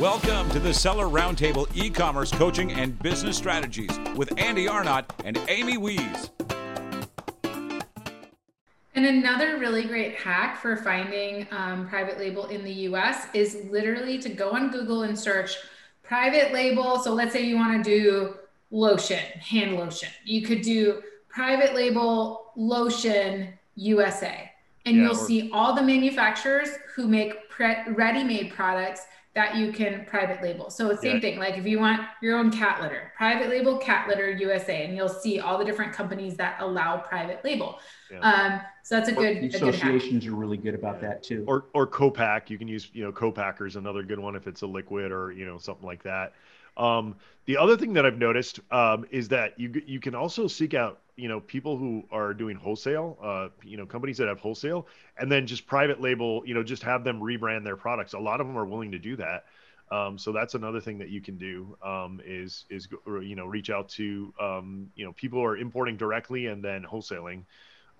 Welcome to the Seller Roundtable e commerce coaching and business strategies with Andy Arnott and Amy Wees. And another really great hack for finding um, private label in the US is literally to go on Google and search private label. So let's say you want to do lotion, hand lotion. You could do private label lotion USA. And yeah, you'll or- see all the manufacturers who make pre- ready made products that you can private label. So same yeah. thing, like if you want your own cat litter, private label cat litter USA, and you'll see all the different companies that allow private label. Yeah. Um, so that's a good. The associations good are really good about yeah. that too. Or or co-pack, you can use you know co-packer is another good one if it's a liquid or you know something like that. Um, the other thing that I've noticed um, is that you you can also seek out you know people who are doing wholesale uh, you know companies that have wholesale and then just private label you know just have them rebrand their products. A lot of them are willing to do that. Um, so that's another thing that you can do um, is is you know reach out to um, you know people who are importing directly and then wholesaling.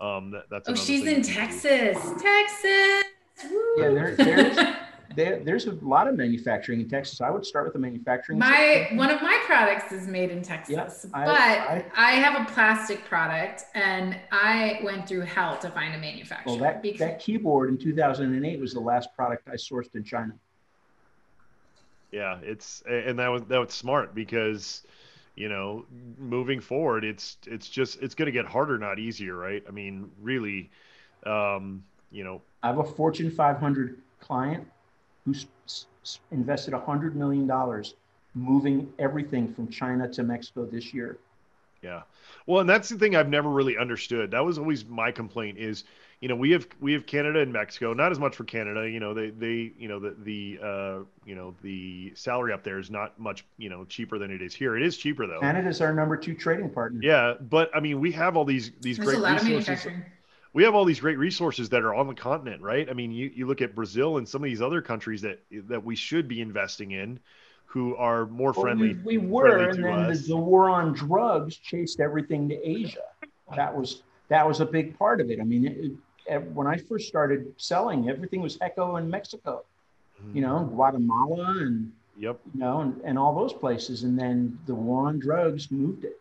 Um, that, that's oh she's in texas. Texas. Woo! yeah there, there's there, there's a lot of manufacturing in Texas. I would start with the manufacturing. My one of my products is made in Texas, yep, I, but I, I, have a plastic product, and I went through hell to find a manufacturer. Well, that because- that keyboard in 2008 was the last product I sourced in China. Yeah, it's and that was that was smart because you know moving forward it's it's just it's going to get harder not easier right i mean really um you know i have a fortune 500 client who invested $100 million moving everything from China to Mexico this year. Yeah. Well, and that's the thing I've never really understood. That was always my complaint is, you know, we have we have Canada and Mexico, not as much for Canada, you know, they they you know, the the uh, you know, the salary up there is not much, you know, cheaper than it is here. It is cheaper though. Canada's our number 2 trading partner. Yeah, but I mean, we have all these these There's great resources we have all these great resources that are on the continent, right? I mean, you, you look at Brazil and some of these other countries that that we should be investing in, who are more well, friendly. We, we were, and then the, the, war on drugs chased everything to Asia. That was that was a big part of it. I mean, it, it, when I first started selling, everything was Echo in Mexico, you know, mm-hmm. Guatemala and yep, you know, and, and all those places. And then the war on drugs moved it.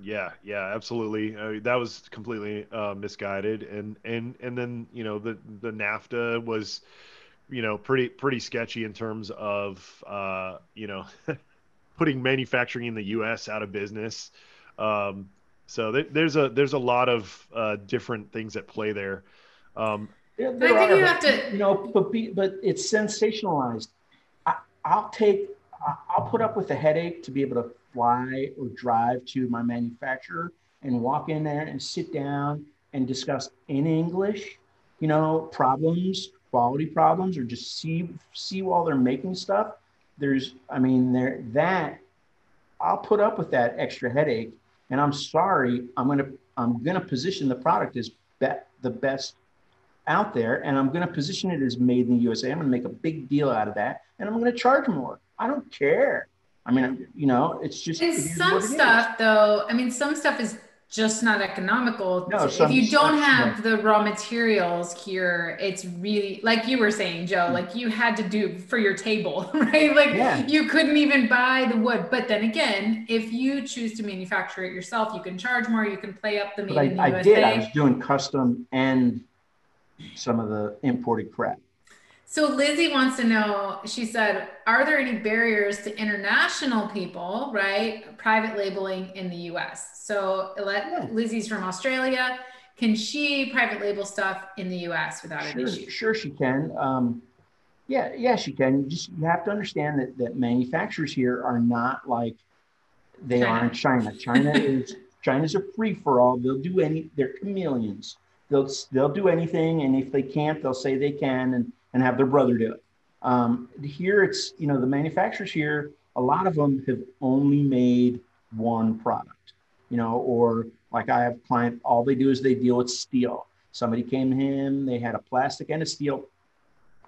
Yeah, yeah, absolutely. Uh, that was completely uh, misguided, and and and then you know the the NAFTA was, you know, pretty pretty sketchy in terms of uh, you know putting manufacturing in the U.S. out of business. Um, so th- there's a there's a lot of uh, different things at play there. Um, there, there I think are, you have to, you know, but be, but it's sensationalized. I, I'll take I'll put up with the headache to be able to fly or drive to my manufacturer and walk in there and sit down and discuss in English, you know, problems, quality problems, or just see see while they're making stuff. There's, I mean, there that I'll put up with that extra headache. And I'm sorry, I'm gonna I'm gonna position the product as be, the best out there, and I'm gonna position it as made in the USA. I'm gonna make a big deal out of that, and I'm gonna charge more. I don't care. I mean, you know, it's just and some stuff is. though. I mean, some stuff is just not economical. No, if you don't have the raw materials here, it's really like you were saying, Joe. Mm-hmm. Like you had to do for your table, right? Like yeah. you couldn't even buy the wood. But then again, if you choose to manufacture it yourself, you can charge more. You can play up the made I, in the I USA. did. I was doing custom and some of the imported crap. So Lizzie wants to know, she said, are there any barriers to international people, right? Private labeling in the US. So let, yeah. Lizzie's from Australia. Can she private label stuff in the US without sure, an issue? Sure, she can. Um, yeah, yeah, she can. You just you have to understand that that manufacturers here are not like they China. are in China. China is China's a free for all. They'll do any. They're chameleons. They'll they'll do anything, and if they can't, they'll say they can, and and have their brother do it. Um, here, it's you know the manufacturers here. A lot of them have only made one product, you know, or like I have a client, all they do is they deal with steel. Somebody came to him, they had a plastic and a steel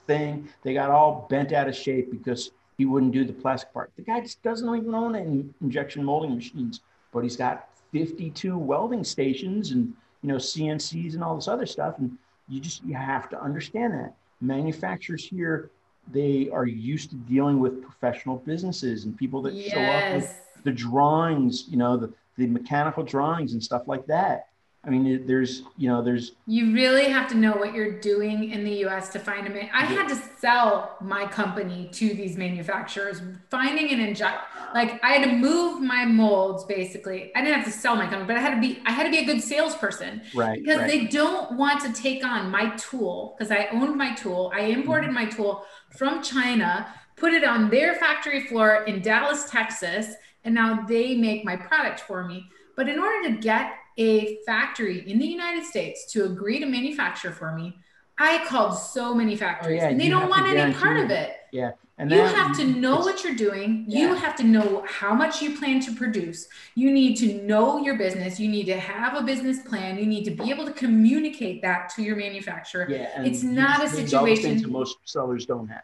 thing. They got all bent out of shape because he wouldn't do the plastic part. The guy just doesn't even own any injection molding machines, but he's got 52 welding stations and you know CNCs and all this other stuff. And you just you have to understand that manufacturers here they are used to dealing with professional businesses and people that yes. show up with the drawings, you know, the, the mechanical drawings and stuff like that. I mean, there's, you know, there's. You really have to know what you're doing in the US to find a man. I had to sell my company to these manufacturers, finding an inject. Like I had to move my molds basically. I didn't have to sell my company, but I had to be, I had to be a good salesperson. Right. Because right. they don't want to take on my tool because I owned my tool. I imported mm-hmm. my tool from China, put it on their factory floor in Dallas, Texas, and now they make my product for me. But in order to get a factory in the United States to agree to manufacture for me, I called so many oh, factories oh, yeah, and they don't want any part of it. Yeah. And you have to know what you're doing. Yeah. You have to know how much you plan to produce. You need to know your business. You need to have a business plan. You need to be able to communicate that to your manufacturer. Yeah, it's not a situation most sellers don't have.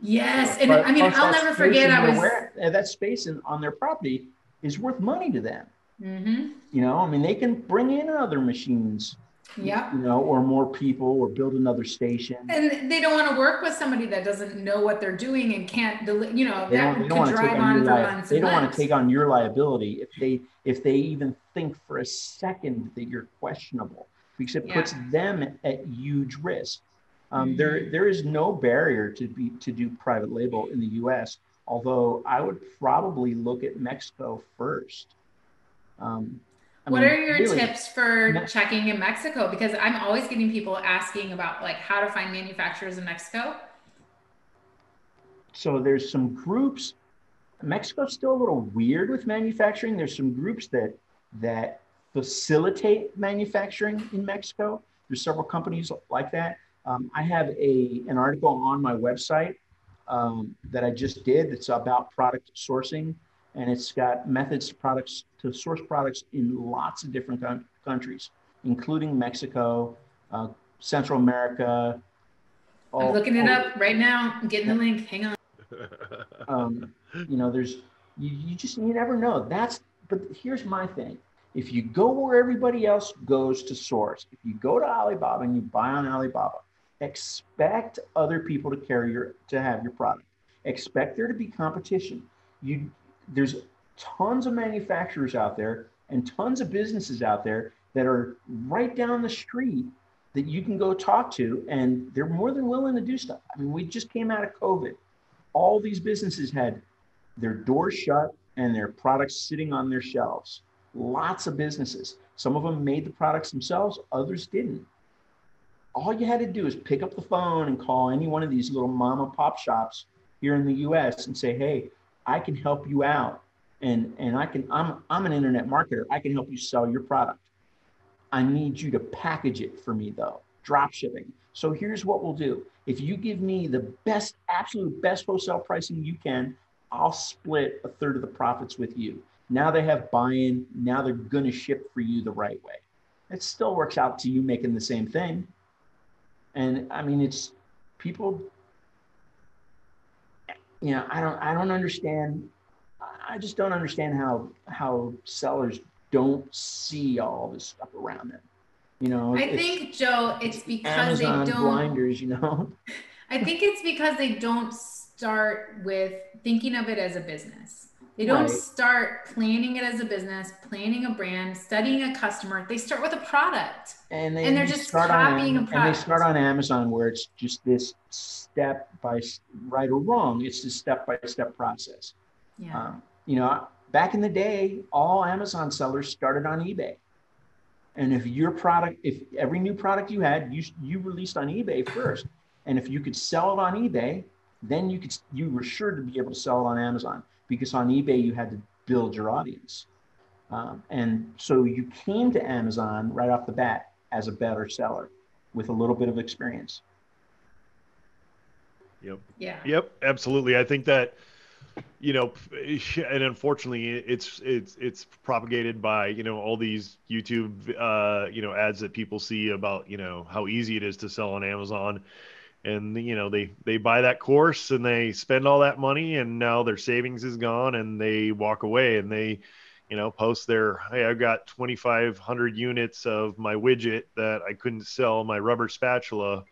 Yes, and but, I mean, I'll never forget. I was that space in, on their property is worth money to them. Mm-hmm. You know, I mean, they can bring in other machines. Yeah. You know, or more people, or build another station. And they don't want to work with somebody that doesn't know what they're doing and can't, you know, they that could drive on, on for li- months. They don't months. want to take on your liability if they if they even think for a second that you're questionable, because it yeah. puts them at huge risk. Um, mm-hmm. There there is no barrier to be to do private label in the U.S. Although I would probably look at Mexico first. Um, what mean, are your really, tips for Me- checking in Mexico? Because I'm always getting people asking about like how to find manufacturers in Mexico. So there's some groups. Mexico's still a little weird with manufacturing. There's some groups that that facilitate manufacturing in Mexico. There's several companies like that. Um, I have a an article on my website um, that I just did. It's about product sourcing and it's got methods to products to source products in lots of different countries, including Mexico, uh, Central America. All, I'm looking it all, up right now. I'm getting the link. Hang on. Um, you know, there's you, you just you never know. That's but here's my thing. If you go where everybody else goes to source, if you go to Alibaba and you buy on Alibaba, expect other people to carry your to have your product. Expect there to be competition. You there's tons of manufacturers out there and tons of businesses out there that are right down the street that you can go talk to and they're more than willing to do stuff. I mean, we just came out of COVID. All these businesses had their doors shut and their products sitting on their shelves. Lots of businesses. Some of them made the products themselves, others didn't. All you had to do is pick up the phone and call any one of these little mom and pop shops here in the US and say, hey, I can help you out. And, and I can, I'm, I'm an internet marketer. I can help you sell your product. I need you to package it for me though, drop shipping. So here's what we'll do. If you give me the best, absolute best wholesale pricing you can, I'll split a third of the profits with you. Now they have buy-in. Now they're going to ship for you the right way. It still works out to you making the same thing. And I mean, it's people you know, I don't I don't understand. I just don't understand how how sellers don't see all this stuff around them. You know, I think Joe, it's because Amazon they don't blinders. You know, I think it's because they don't start with thinking of it as a business. They don't right. start planning it as a business, planning a brand, studying a customer. They start with a product, and, they and they're just copying on, a product. And they start on Amazon where it's just this step by right or wrong. It's this step by step process. Yeah. Um, you know, back in the day, all Amazon sellers started on eBay. And if your product, if every new product you had, you you released on eBay first, and if you could sell it on eBay, then you could you were sure to be able to sell it on Amazon because on eBay you had to build your audience. Um, and so you came to Amazon right off the bat as a better seller with a little bit of experience. Yep. Yeah. Yep. Absolutely. I think that, you know, and unfortunately, it's it's it's propagated by you know all these YouTube uh, you know ads that people see about you know how easy it is to sell on Amazon, and you know they they buy that course and they spend all that money and now their savings is gone and they walk away and they you know post their hey i've got 2500 units of my widget that i couldn't sell my rubber spatula.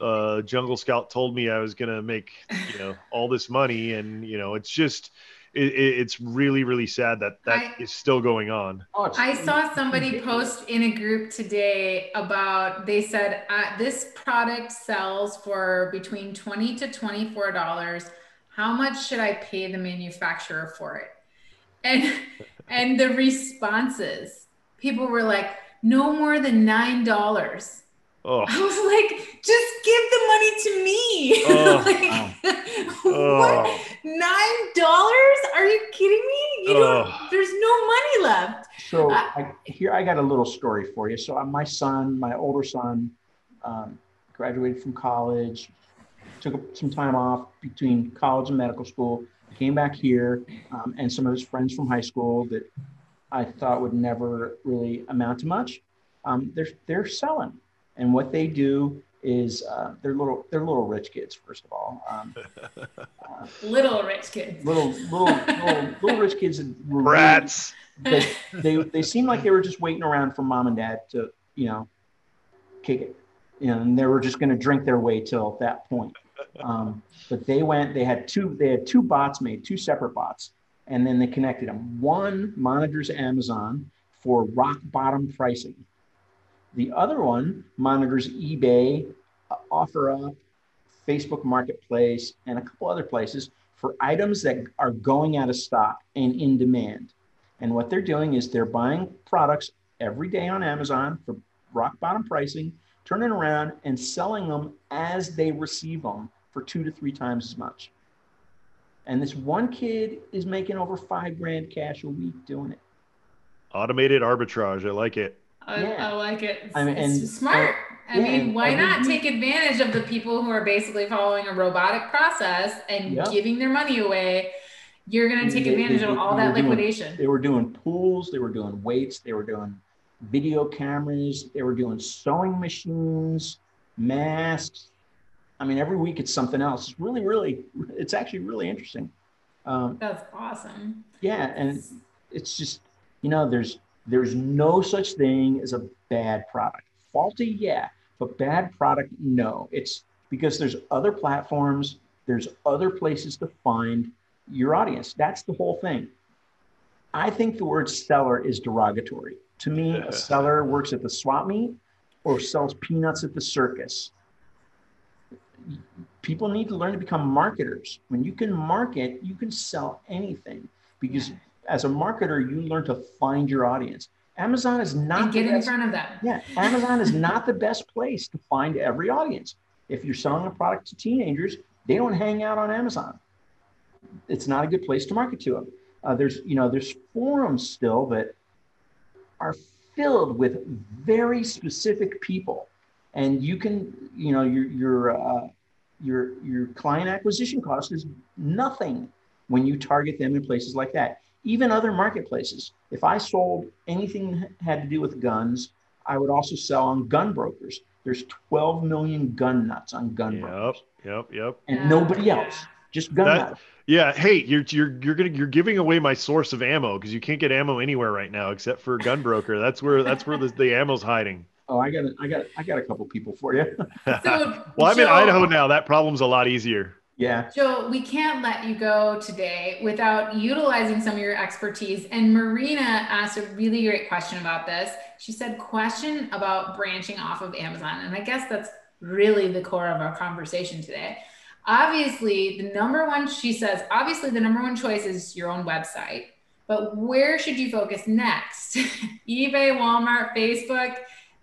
Uh, Jungle Scout told me I was gonna make you know all this money, and you know it's just it, it's really really sad that that I, is still going on. Oh, I saw somebody post in a group today about they said uh, this product sells for between twenty to twenty four dollars. How much should I pay the manufacturer for it? And and the responses, people were like, no more than nine dollars Oh. I was like, just give the money to me. Oh. like, oh. what? Nine dollars? Are you kidding me? You don't. There's no money left. So uh, I, here I got a little story for you. So uh, my son, my older son, um, graduated from college, took some time off between college and medical school, came back here, um, and some of his friends from high school that I thought would never really amount to much. Um, they're they're selling and what they do is uh, they're little they're little rich kids first of all. Um, uh, little rich kids. Little little little, little rich kids. and Rats. They, they they seemed like they were just waiting around for mom and dad to you know kick it, and they were just going to drink their way till that point. Um, but they went. They had two. They had two bots made, two separate bots, and then they connected them. One monitors Amazon for rock bottom pricing the other one monitors eBay, OfferUp, Facebook Marketplace, and a couple other places for items that are going out of stock and in demand. And what they're doing is they're buying products every day on Amazon for rock bottom pricing, turning around and selling them as they receive them for two to three times as much. And this one kid is making over five grand cash a week doing it. Automated arbitrage. I like it. I, yeah. I like it. It's, I mean, and, it's smart. I yeah, mean, why not take advantage of the people who are basically following a robotic process and yep. giving their money away? You're going to take they, advantage they, of all that liquidation. Doing, they were doing pools, they were doing weights, they were doing video cameras, they were doing sewing machines, masks. I mean, every week it's something else. It's really, really, it's actually really interesting. Um, That's awesome. Yeah, and it's just you know, there's there's no such thing as a bad product. Faulty, yeah, but bad product, no. It's because there's other platforms, there's other places to find your audience. That's the whole thing. I think the word seller is derogatory. To me, a seller works at the swap meet or sells peanuts at the circus. People need to learn to become marketers. When you can market, you can sell anything because as a marketer, you learn to find your audience. Amazon is not and get in front of them. Yeah, Amazon is not the best place to find every audience. If you're selling a product to teenagers, they don't hang out on Amazon. It's not a good place to market to them. Uh, there's you know there's forums still that are filled with very specific people, and you can you know your your uh, your your client acquisition cost is nothing when you target them in places like that even other marketplaces. If I sold anything that had to do with guns, I would also sell on GunBrokers. There's 12 million gun nuts on gun yep, brokers. Yep, yep, And yeah. nobody else, just gun that, nuts. Yeah, hey, you're you're you're gonna you're giving away my source of ammo because you can't get ammo anywhere right now except for GunBroker. That's where that's where the, the ammo's hiding. Oh, I got I got I got a couple people for you. so, well, I'm Joe, in Idaho now. That problem's a lot easier. Yeah. Joe, we can't let you go today without utilizing some of your expertise. And Marina asked a really great question about this. She said, question about branching off of Amazon. And I guess that's really the core of our conversation today. Obviously, the number one, she says, obviously, the number one choice is your own website. But where should you focus next? eBay, Walmart, Facebook.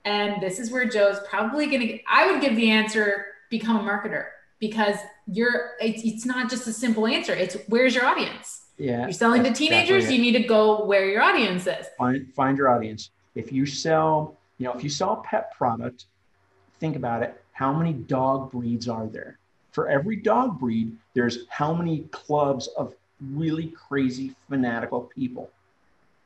And this is where Joe's probably going to, I would give the answer become a marketer because you're it's, it's not just a simple answer. It's where's your audience? Yeah you're selling to teenagers you need to go where your audience is. Find find your audience. If you sell you know if you sell a pet product think about it how many dog breeds are there? For every dog breed there's how many clubs of really crazy fanatical people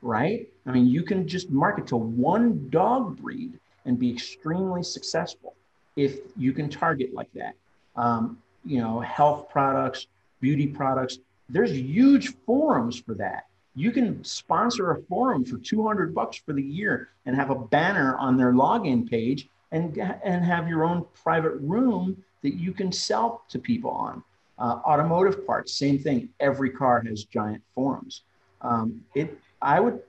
right? I mean you can just market to one dog breed and be extremely successful if you can target like that um, you know, health products, beauty products. There's huge forums for that. You can sponsor a forum for 200 bucks for the year and have a banner on their login page and and have your own private room that you can sell to people on. Uh, automotive parts, same thing. Every car has giant forums. Um, it, I would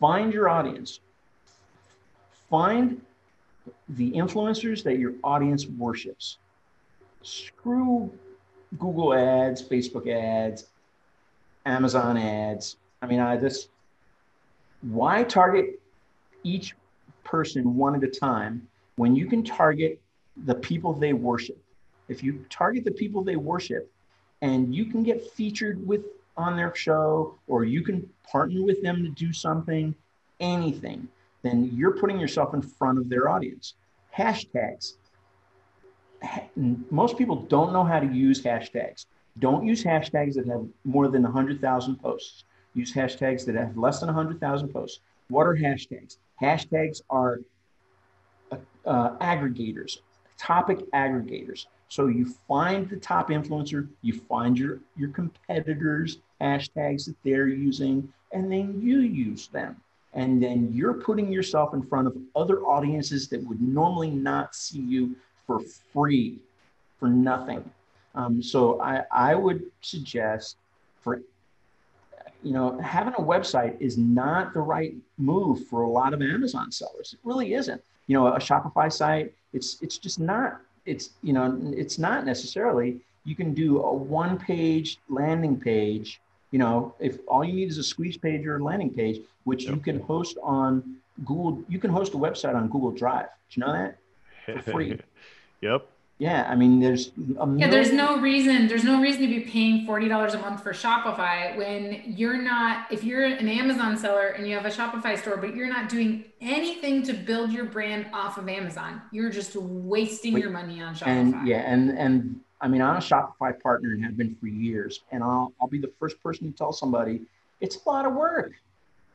find your audience, find the influencers that your audience worships. Screw Google ads, Facebook ads, Amazon ads. I mean, I just why target each person one at a time when you can target the people they worship? If you target the people they worship and you can get featured with on their show or you can partner with them to do something, anything, then you're putting yourself in front of their audience. Hashtags. Most people don't know how to use hashtags. Don't use hashtags that have more than 100,000 posts. Use hashtags that have less than 100,000 posts. What are hashtags? Hashtags are uh, aggregators, topic aggregators. So you find the top influencer, you find your, your competitors' hashtags that they're using, and then you use them. And then you're putting yourself in front of other audiences that would normally not see you for free, for nothing. Um, so I, I would suggest for, you know, having a website is not the right move for a lot of Amazon sellers. It really isn't. You know, a Shopify site, it's it's just not. It's you know, it's not necessarily. You can do a one-page landing page. You know, if all you need is a squeeze page or a landing page, which yep. you can host on Google, you can host a website on Google Drive. Do you know that? For free. yep. Yeah, I mean, there's yeah, there's no reason. There's no reason to be paying forty dollars a month for Shopify when you're not. If you're an Amazon seller and you have a Shopify store, but you're not doing anything to build your brand off of Amazon, you're just wasting Wait, your money on Shopify. And yeah, and and I mean, I'm a Shopify partner and have been for years, and I'll I'll be the first person to tell somebody it's a lot of work.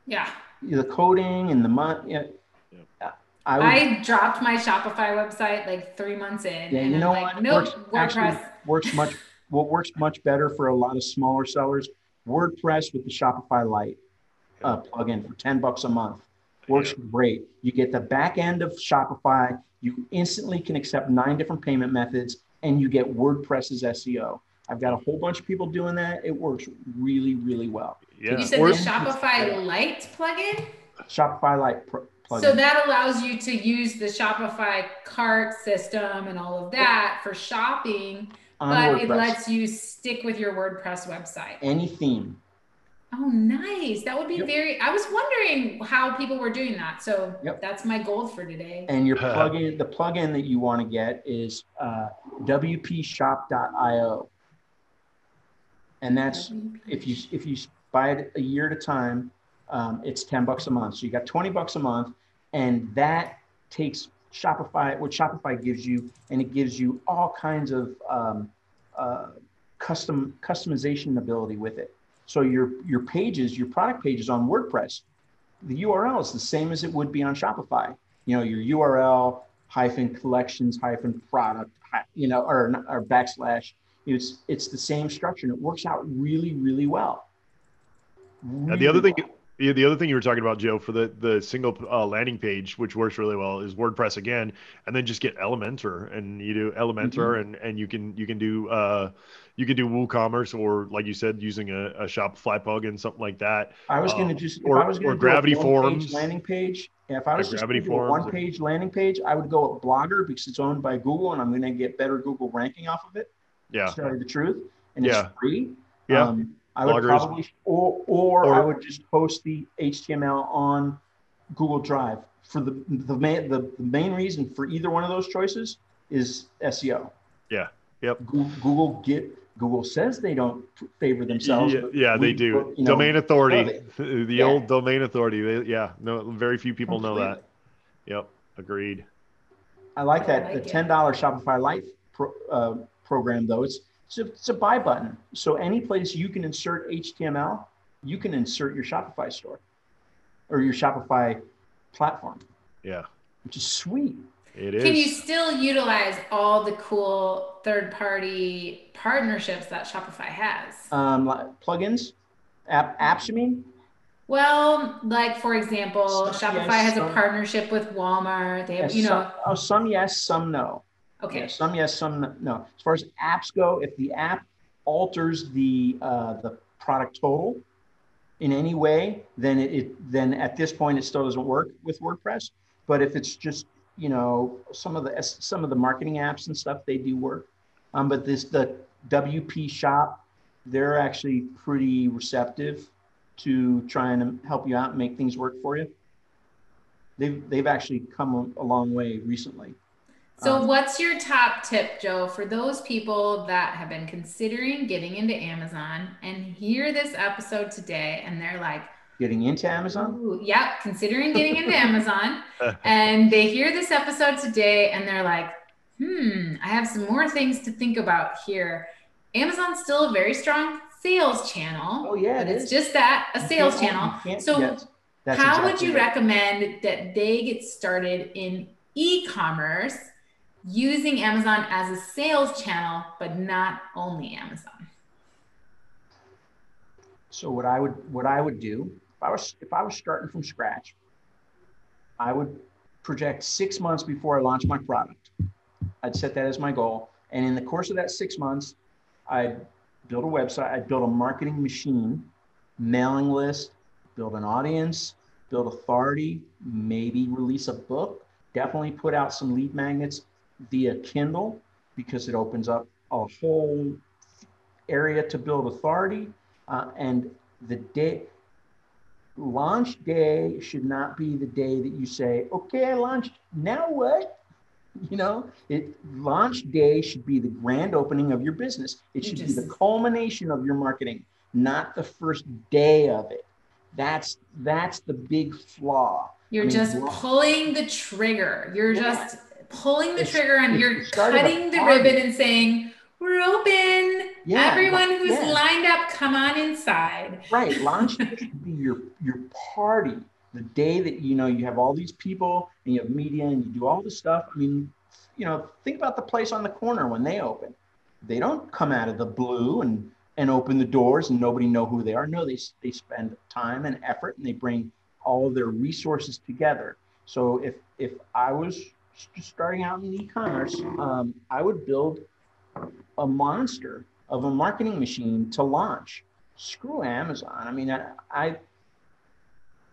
Yeah. The coding and the money. Yeah, I, would, I, dropped my Shopify website like three months in. Yeah, you know like, what? Nope, works, WordPress works much. What works much better for a lot of smaller sellers? WordPress with the Shopify Lite uh, plugin for ten bucks a month works yeah. great. You get the back end of Shopify. You instantly can accept nine different payment methods, and you get WordPress's SEO. I've got a whole bunch of people doing that. It works really, really well. Yeah. You said the Shopify Lite plugin. Shopify Lite so that allows you to use the Shopify cart system and all of that for shopping, On but WordPress. it lets you stick with your WordPress website. Any theme. Oh, nice. That would be yep. very, I was wondering how people were doing that. So yep. that's my goal for today. And your plugin, the plugin that you want to get is uh, wpshop.io. And that's WP. if you if you buy it a year at a time, um, it's 10 bucks a month. So you got 20 bucks a month and that takes Shopify, what Shopify gives you, and it gives you all kinds of um, uh, custom customization ability with it. So your your pages, your product pages on WordPress, the URL is the same as it would be on Shopify. You know, your URL hyphen collections hyphen product, you know, or, or backslash. It's it's the same structure, and it works out really really well. Really the other well. thing yeah, the other thing you were talking about, Joe, for the the single uh, landing page, which works really well, is WordPress again, and then just get Elementor, and you do Elementor, mm-hmm. and and you can you can do uh, you can do WooCommerce, or like you said, using a, a Shopify plugin, something like that. I was going to uh, just or, or Gravity Forms landing page. If I was just going to do a one page landing page, I would go with Blogger because it's owned by Google, and I'm going to get better Google ranking off of it. Yeah, to tell you the truth, and yeah. it's free. Yeah. Um, I would Bloggers. probably, or, or, or I would just post the HTML on Google Drive. For the the main the, the main reason for either one of those choices is SEO. Yeah. Yep. Google, Google get Google says they don't favor themselves. Yeah, yeah we, they do. You know, domain authority, the yeah. old domain authority. They, yeah, no, very few people Completely. know that. Yep, agreed. I like that. I like the ten dollar Shopify Lite pro, uh, program though. It's it's a, it's a buy button. So any place you can insert HTML, you can insert your Shopify store or your Shopify platform. Yeah. Which is sweet. It is. Can you still utilize all the cool third party partnerships that Shopify has? Um, plugins, app, apps, you mean? Well, like for example, Some Shopify yes, has a partnership with Walmart. They have, Yes, you know, some, oh, some yes, some no. Okay. Yeah, some yes, some no-. As far as apps go, if the app alters the uh, the product total in any way, then it, it then at this point it still doesn't work with WordPress. But if it's just you know some of the some of the marketing apps and stuff, they do work. Um, but this the WP Shop, they're actually pretty receptive to trying to help you out and make things work for you. They've they've actually come a long way recently. So, Um, what's your top tip, Joe, for those people that have been considering getting into Amazon and hear this episode today and they're like, Getting into Amazon. Ooh, yep, considering getting into Amazon, and they hear this episode today and they're like, hmm, I have some more things to think about here. Amazon's still a very strong sales channel. Oh yeah, it it's is. just that a sales channel. So, yes, How would you right. recommend that they get started in e commerce using Amazon as a sales channel, but not only Amazon? So what I would what I would do if I was if I was starting from scratch, I would project six months before I launch my product. I'd set that as my goal, and in the course of that six months, I'd build a website. I'd build a marketing machine, mailing list, build an audience, build authority, maybe release a book. Definitely put out some lead magnets via Kindle because it opens up a whole area to build authority. Uh, and the day launch day should not be the day that you say, okay, I launched. Now what? You know, it launch day should be the grand opening of your business. It should be the culmination of your marketing, not the first day of it. That's that's the big flaw. You're I mean, just pulling the trigger. You're Yeah. just pulling the It's- trigger and it's you're the start of a cutting the ribbon and saying, We're open. Yeah, Everyone who's yeah. lined up, come on inside. Right. Launch should be your your party. The day that you know you have all these people and you have media and you do all this stuff. I mean, you know, think about the place on the corner when they open. They don't come out of the blue and and open the doors and nobody know who they are. No, they they spend time and effort and they bring all of their resources together. So if if I was starting out in e-commerce, um, I would build a monster of a marketing machine to launch. Screw Amazon. I mean, I, I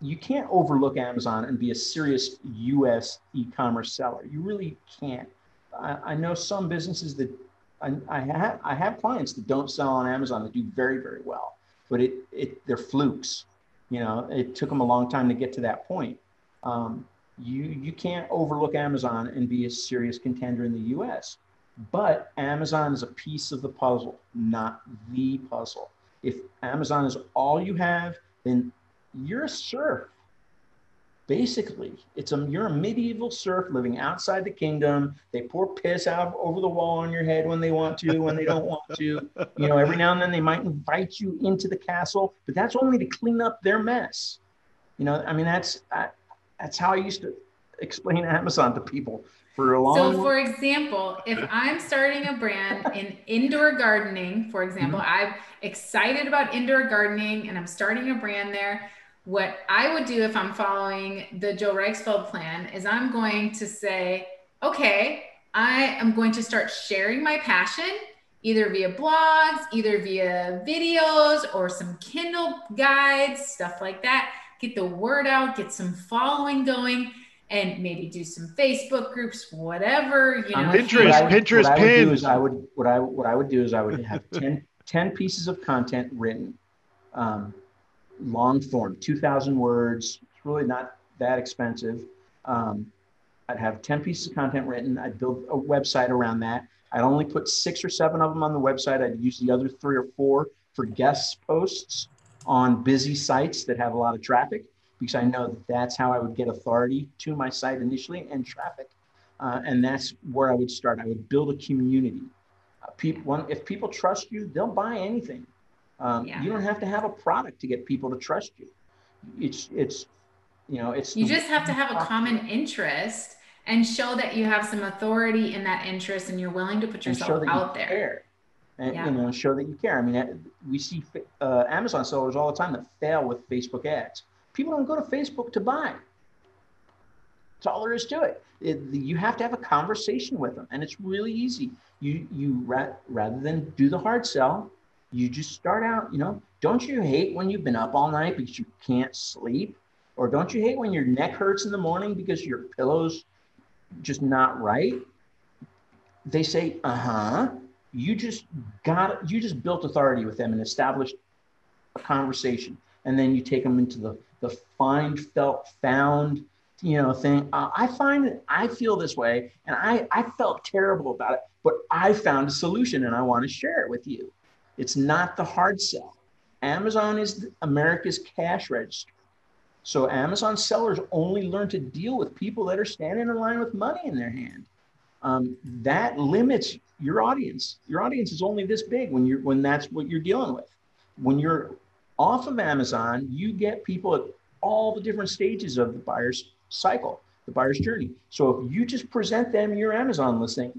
you can't overlook Amazon and be a serious U.S. e-commerce seller. You really can't. I, I know some businesses that I, I have I have clients that don't sell on Amazon that do very very well, but it it they're flukes. You know, it took them a long time to get to that point. Um, you you can't overlook Amazon and be a serious contender in the U.S. But Amazon is a piece of the puzzle, not the puzzle. If Amazon is all you have, then you're a serf. Basically, it's a you're a medieval serf living outside the kingdom. They pour piss out over the wall on your head when they want to, when they don't want to. You know, every now and then they might invite you into the castle, but that's only to clean up their mess. You know, I mean, that's I, that's how I used to explain Amazon to people for a long. So, for example, if I'm starting a brand in indoor gardening, for example, Mm-hmm. I'm excited about indoor gardening and I'm starting a brand there. What I would do if I'm following the Joe Reichsfeld plan is I'm going to say, okay, I am going to start sharing my passion either via blogs, either via videos or some Kindle guides, stuff like that. Get the word out, get some following going and maybe do some Facebook groups, whatever, you know. I'm- Pinterest, I would- Pinterest what I would do pins. is I would what I what I would do is I would have 10, 10 pieces of content written, um, long form, two thousand words. It's really not that expensive. Um, I'd have ten pieces of content written. I'd build a website around that. I'd only put six or seven of them on the website. I'd use the other three or four for guest posts on busy sites that have a lot of traffic because I know that that's how I would get authority to my site initially and traffic. Uh, and that's where I would start. I would build a community. Uh, people, one, if people trust you, they'll buy anything. Um, Yeah. You don't have to have a product to get people to trust you. It's it's you know it's You just have to have a common interest and show that you have some authority in that interest and you're willing to put yourself out there. care. And yeah. you know show that you care. I mean, we see uh, Amazon sellers all the time that fail with Facebook ads. People don't go to Facebook to buy. That's all there is to it. it you have to have a conversation with them, and it's really easy. You you ra- rather than do the hard sell, you just start out. You know, don't you hate when you've been up all night because you can't sleep, or don't you hate when your neck hurts in the morning because your pillow's just not right? They say, uh huh you just got you just built authority with them and established a conversation. And then you take them into the the find felt found you know thing. Uh, i find i feel this way and i i felt terrible about it but i found a solution and i want to share it with you. It's not the hard sell. Amazon is america's cash register. So amazon sellers only learn to deal with people that are standing in line with money in their hand um, that limits your audience. Your audience is only this big when you're when that's what you're dealing with. When you're off of Amazon, you get people at all the different stages of the buyer's cycle, the buyer's journey. So if you just present them your Amazon listing,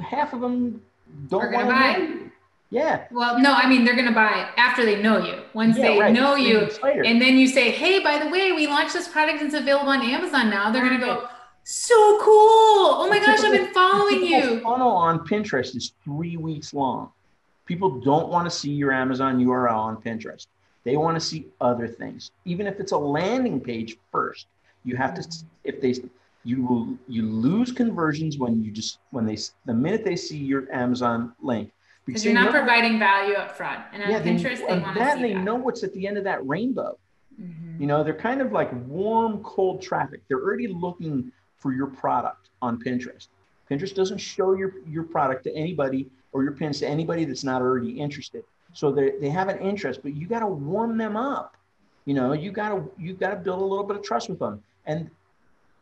half of them don't want to buy. Yeah. Well, no, I mean they're going to buy after they know you. Once yeah, they right. know you, and then you say, "Hey, by the way, we launched this product and it's available on Amazon now." They're going to go, so cool. Oh my gosh, I've been following you. Funnel on Pinterest is three weeks long. People don't want to see your Amazon URL on Pinterest. They want to see other things. Even if it's a landing page first, you have to if they you will you lose conversions when you just when they the minute they see your Amazon link because you're not know, providing value up front. And on yeah, Pinterest, they, they want that to see they know what's at the end of that rainbow. Mm-hmm. You know, they're kind of like warm, cold traffic. They're already looking for your product on Pinterest. Pinterest doesn't show your, your product to anybody or your pins to anybody that's not already interested. So they, they have an interest, but you got to warm them up. You know, you got to you got to build a little bit of trust with them. And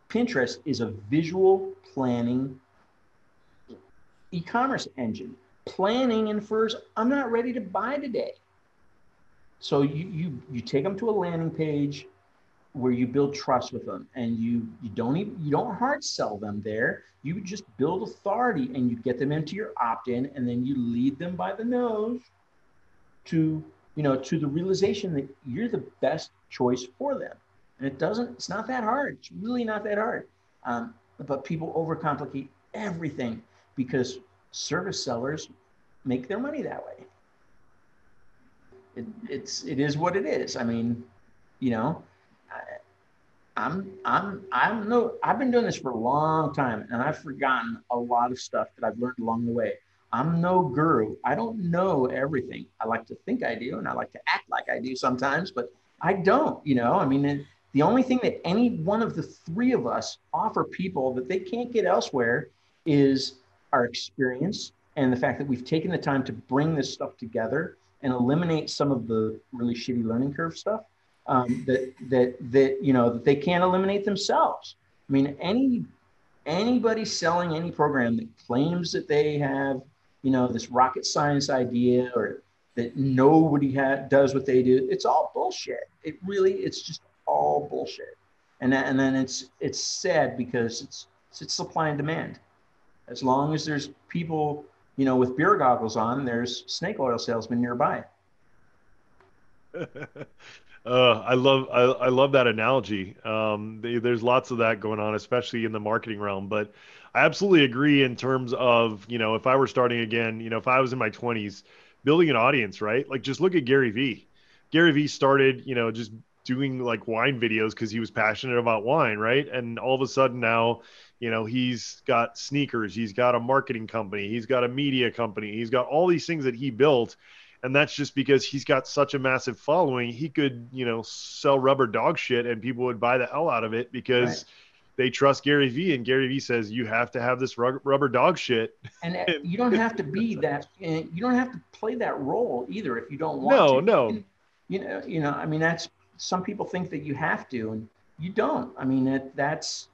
Pinterest is a visual planning e-commerce engine. Planning infers I'm not ready to buy today. So you you you take them to a landing page, where you build trust with them and you you don't even you don't hard sell them there. You just build authority and you get them into your opt-in and then you lead them by the nose to you know to the realization that you're the best choice for them. And it doesn't it's not that hard. It's really not that hard. Um, but people overcomplicate everything because service sellers make their money that way. It, it's it is what it is. I mean you know I'm I'm I'm no I've been doing this for a long time and I've forgotten a lot of stuff that I've learned along the way. I'm no guru. I don't know everything. I like to think I do and I like to act like I do sometimes, but I don't, you know. I mean, the only thing that any one of the three of us offer people that they can't get elsewhere is our experience and the fact that we've taken the time to bring this stuff together and eliminate some of the really shitty learning curve stuff um, that that that you know that they can't eliminate themselves. I mean, any anybody selling any program that claims that they have you know this rocket science idea or that nobody ha- does what they do, it's all bullshit. It really, it's just all bullshit. And that, and then it's it's sad because it's it's supply and demand. As long as there's people, you know, with beer goggles on, there's snake oil salesmen nearby. Uh, I love I, I love that analogy. Um, there's lots of that going on, especially in the marketing realm. But I absolutely agree in terms of you know if I were starting again, you know if I was in my 20s, building an audience, right? Like just look at Gary Vee. Gary Vee started, you know, just doing like wine videos because he was passionate about wine, right? And all of a sudden now, you know, he's got sneakers, he's got a marketing company, he's got a media company, he's got all these things that he built and that's just because he's got such a massive following. He could, you know, sell rubber dog shit and people would buy the hell out of it because right. they trust Gary Vee and Gary Vee says you have to have this rubber dog shit. And uh, you don't have to be that. You don't have to play that role either if you don't want no, to. No, no. You know, you know. I mean, that's some people think that you have to, and you don't. I mean, it, that's.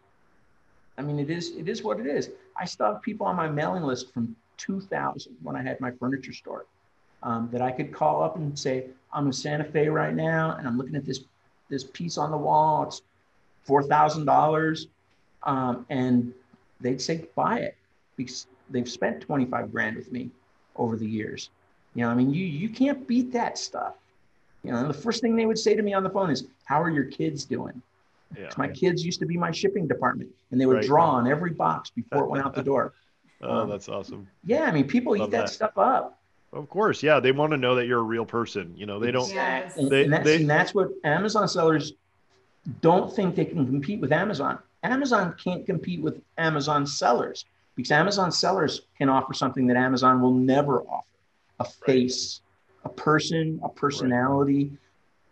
I mean, it is. It is what it is. I still have people on my mailing list from 2000 when I had my furniture store um, that I could call up and say, I'm in Santa Fe right now, and I'm looking at this this piece on the wall. It's four thousand um, dollars, and they'd say buy it because they've spent twenty five grand with me, over the years. You know, I mean, you you can't beat that stuff. You know, the first thing they would say to me on the phone is, "How are your kids doing?" Yeah. My kids used to be my shipping department, and they would right. draw on every box before it went out the door. oh, um, that's awesome. Yeah, I mean, people Love eat that, that, stuff up. Of course, yeah, they want to know that you're a real person. You know, they don't. Yes. They, and, that's, they, and that's what Amazon sellers don't think they can compete with Amazon. Amazon can't compete with Amazon sellers because Amazon sellers can offer something that Amazon will never offer a face, right. a person, a personality,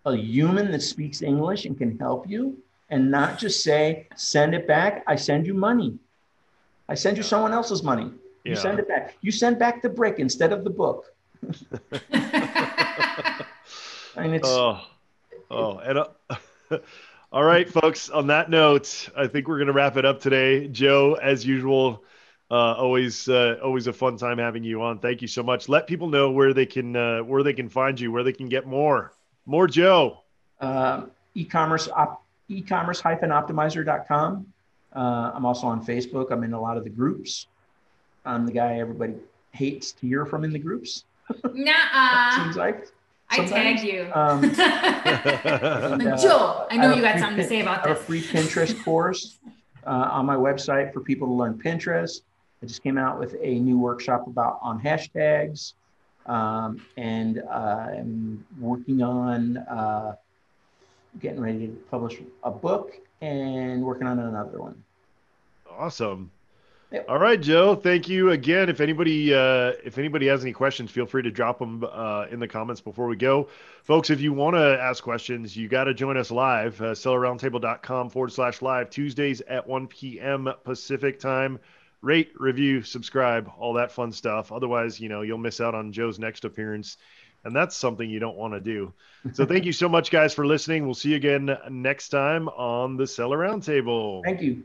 right. a human that speaks English and can help you and not just say, send it back. I send you money. I send you someone else's money. You yeah. send it back. You send back the brick instead of the book. I mean, it's. Oh, oh, and uh, all right, folks. On that note, I think we're going to wrap it up today. Joe, as usual, uh, always, uh, always a fun time having you on. Thank you so much. Let people know where they can, uh, where they can find you, where they can get more, more Joe. Uh, e-commerce op- e-commerce hyphen optimizer.com. Uh, I'm also on Facebook. I'm in a lot of the groups. I'm the guy everybody hates to hear from in the groups. Nah. Seems like. Sometimes. I tag you. Um, and, uh, Joe, I know I you got something to say about this. I have a free Pinterest course uh, on my website for people to learn Pinterest. I just came out with a new workshop about on hashtags, um, and uh, I'm working on uh, getting ready to publish a book and working on another one. Awesome. Yep. All right, Joe. Thank you again. If anybody uh, if anybody has any questions, feel free to drop them uh, in the comments before we go, folks. If you want to ask questions, you got to join us live. Uh, sellerroundtable.com forward slash live Tuesdays at 1 p.m. Pacific time. Rate, review, subscribe, all that fun stuff. Otherwise, you know you'll miss out on Joe's next appearance and that's something you don't want to do. So thank you so much, guys, for listening. We'll see you again next time on the Seller Roundtable. Thank you.